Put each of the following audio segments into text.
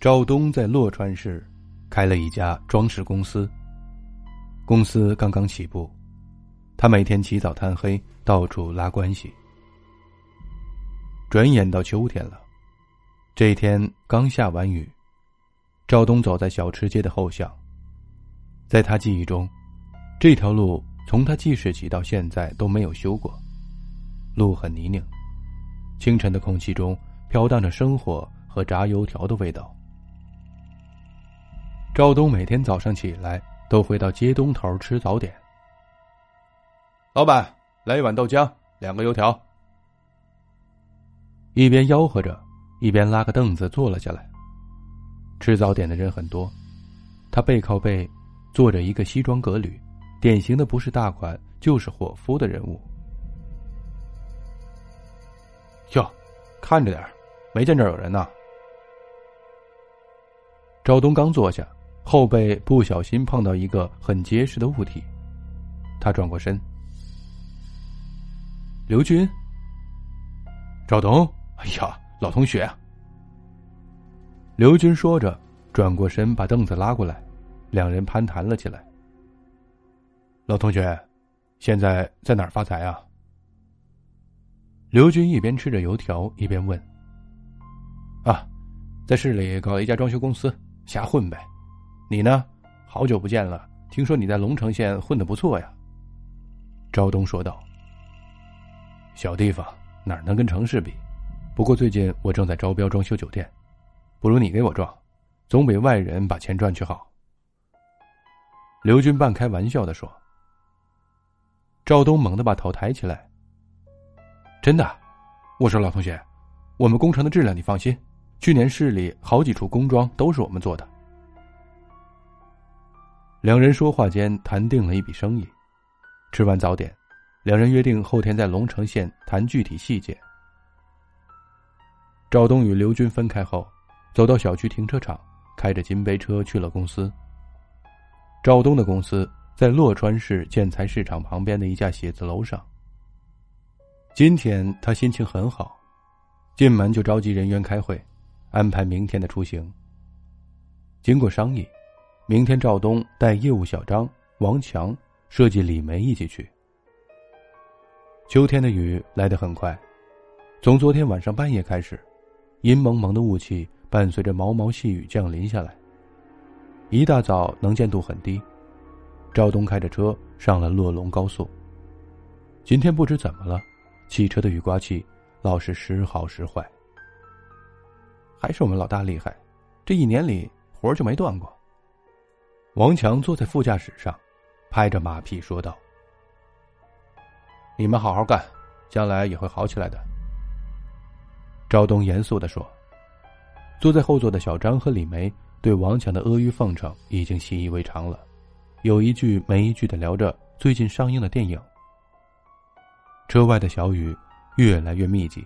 赵东在洛川市开了一家装饰公司。公司刚刚起步，他每天起早贪黑，到处拉关系。转眼到秋天了，这一天刚下完雨，赵东走在小吃街的后巷。在他记忆中，这条路从他记事起到现在都没有修过，路很泥泞。清晨的空气中飘荡着生火和炸油条的味道。赵东每天早上起来都会到街东头吃早点。老板，来一碗豆浆，两个油条。一边吆喝着，一边拉个凳子坐了下来。吃早点的人很多，他背靠背坐着一个西装革履、典型的不是大款就是伙夫的人物。哟，看着点没见这有人呢。赵东刚坐下。后背不小心碰到一个很结实的物体，他转过身。刘军，赵东，哎呀，老同学！刘军说着，转过身把凳子拉过来，两人攀谈了起来。老同学，现在在哪儿发财啊？刘军一边吃着油条一边问。啊，在市里搞一家装修公司，瞎混呗。你呢？好久不见了，听说你在龙城县混的不错呀。”赵东说道。“小地方哪能跟城市比？不过最近我正在招标装修酒店，不如你给我装，总比外人把钱赚去好。”刘军半开玩笑的说。赵东猛地把头抬起来：“真的？我说老同学，我们工程的质量你放心，去年市里好几处工装都是我们做的。”两人说话间谈定了一笔生意，吃完早点，两人约定后天在龙城县谈具体细节。赵东与刘军分开后，走到小区停车场，开着金杯车去了公司。赵东的公司在洛川市建材市场旁边的一家写字楼上。今天他心情很好，进门就召集人员开会，安排明天的出行。经过商议。明天，赵东带业务小张、王强、设计李梅一起去。秋天的雨来得很快，从昨天晚上半夜开始，阴蒙蒙的雾气伴随着毛毛细雨降临下来。一大早，能见度很低。赵东开着车上了洛龙高速。今天不知怎么了，汽车的雨刮器老是时好时坏。还是我们老大厉害，这一年里活就没断过。王强坐在副驾驶上，拍着马屁说道：“你们好好干，将来也会好起来的。”赵东严肃的说。坐在后座的小张和李梅对王强的阿谀奉承已经习以为常了，有一句没一句的聊着最近上映的电影。车外的小雨越来越密集，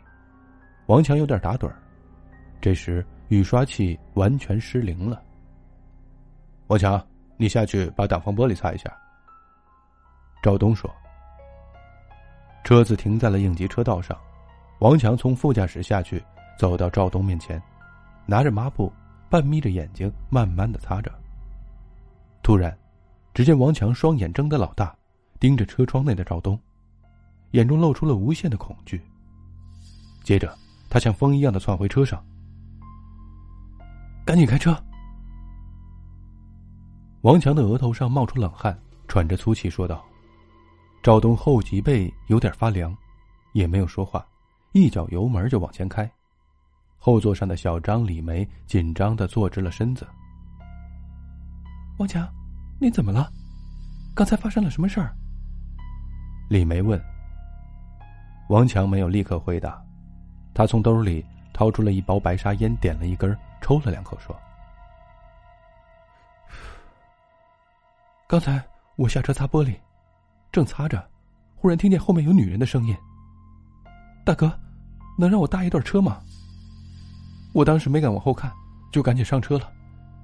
王强有点打盹儿。这时雨刷器完全失灵了。王强。你下去把挡风玻璃擦一下。”赵东说。车子停在了应急车道上，王强从副驾驶下去，走到赵东面前，拿着抹布，半眯着眼睛，慢慢的擦着。突然，只见王强双眼睁得老大，盯着车窗内的赵东，眼中露出了无限的恐惧。接着，他像风一样的窜回车上，赶紧开车。王强的额头上冒出冷汗，喘着粗气说道：“赵东后脊背有点发凉，也没有说话，一脚油门就往前开。后座上的小张、李梅紧张的坐直了身子。王强，你怎么了？刚才发生了什么事儿？”李梅问。王强没有立刻回答，他从兜里掏出了一包白沙烟，点了一根，抽了两口，说。刚才我下车擦玻璃，正擦着，忽然听见后面有女人的声音。大哥，能让我搭一段车吗？我当时没敢往后看，就赶紧上车了，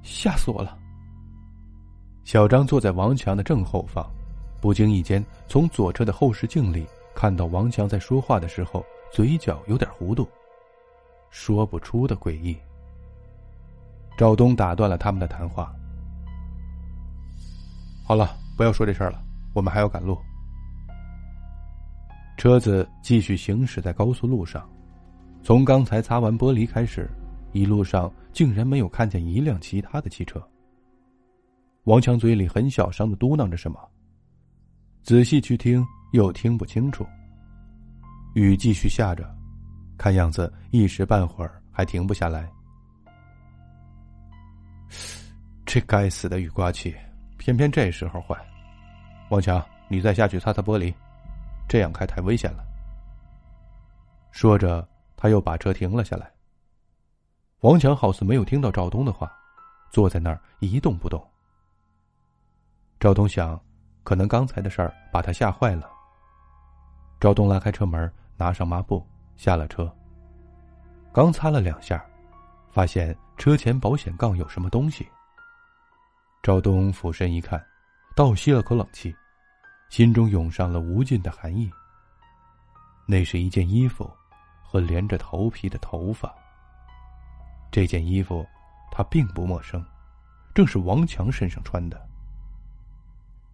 吓死我了。小张坐在王强的正后方，不经意间从左侧的后视镜里看到王强在说话的时候嘴角有点弧度，说不出的诡异。赵东打断了他们的谈话。好了，不要说这事儿了，我们还要赶路。车子继续行驶在高速路上，从刚才擦完玻璃开始，一路上竟然没有看见一辆其他的汽车。王强嘴里很小声的嘟囔着什么，仔细去听又听不清楚。雨继续下着，看样子一时半会儿还停不下来。这该死的雨刮器，偏偏这时候坏。王强，你再下去擦擦玻璃，这样开太危险了。说着，他又把车停了下来。王强好似没有听到赵东的话，坐在那儿一动不动。赵东想，可能刚才的事儿把他吓坏了。赵东拉开车门，拿上抹布，下了车。刚擦了两下，发现车前保险杠有什么东西。赵东俯身一看，倒吸了口冷气，心中涌上了无尽的寒意。那是一件衣服，和连着头皮的头发。这件衣服，他并不陌生，正是王强身上穿的。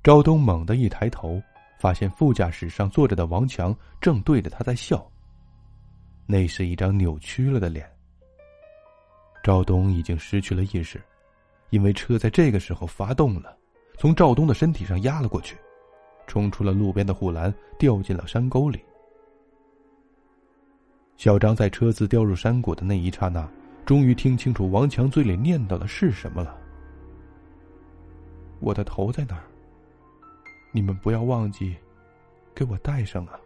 赵东猛地一抬头，发现副驾驶上坐着的王强正对着他在笑。那是一张扭曲了的脸。赵东已经失去了意识。因为车在这个时候发动了，从赵东的身体上压了过去，冲出了路边的护栏，掉进了山沟里。小张在车子掉入山谷的那一刹那，终于听清楚王强嘴里念叨的是什么了：“我的头在哪？你们不要忘记，给我带上啊！”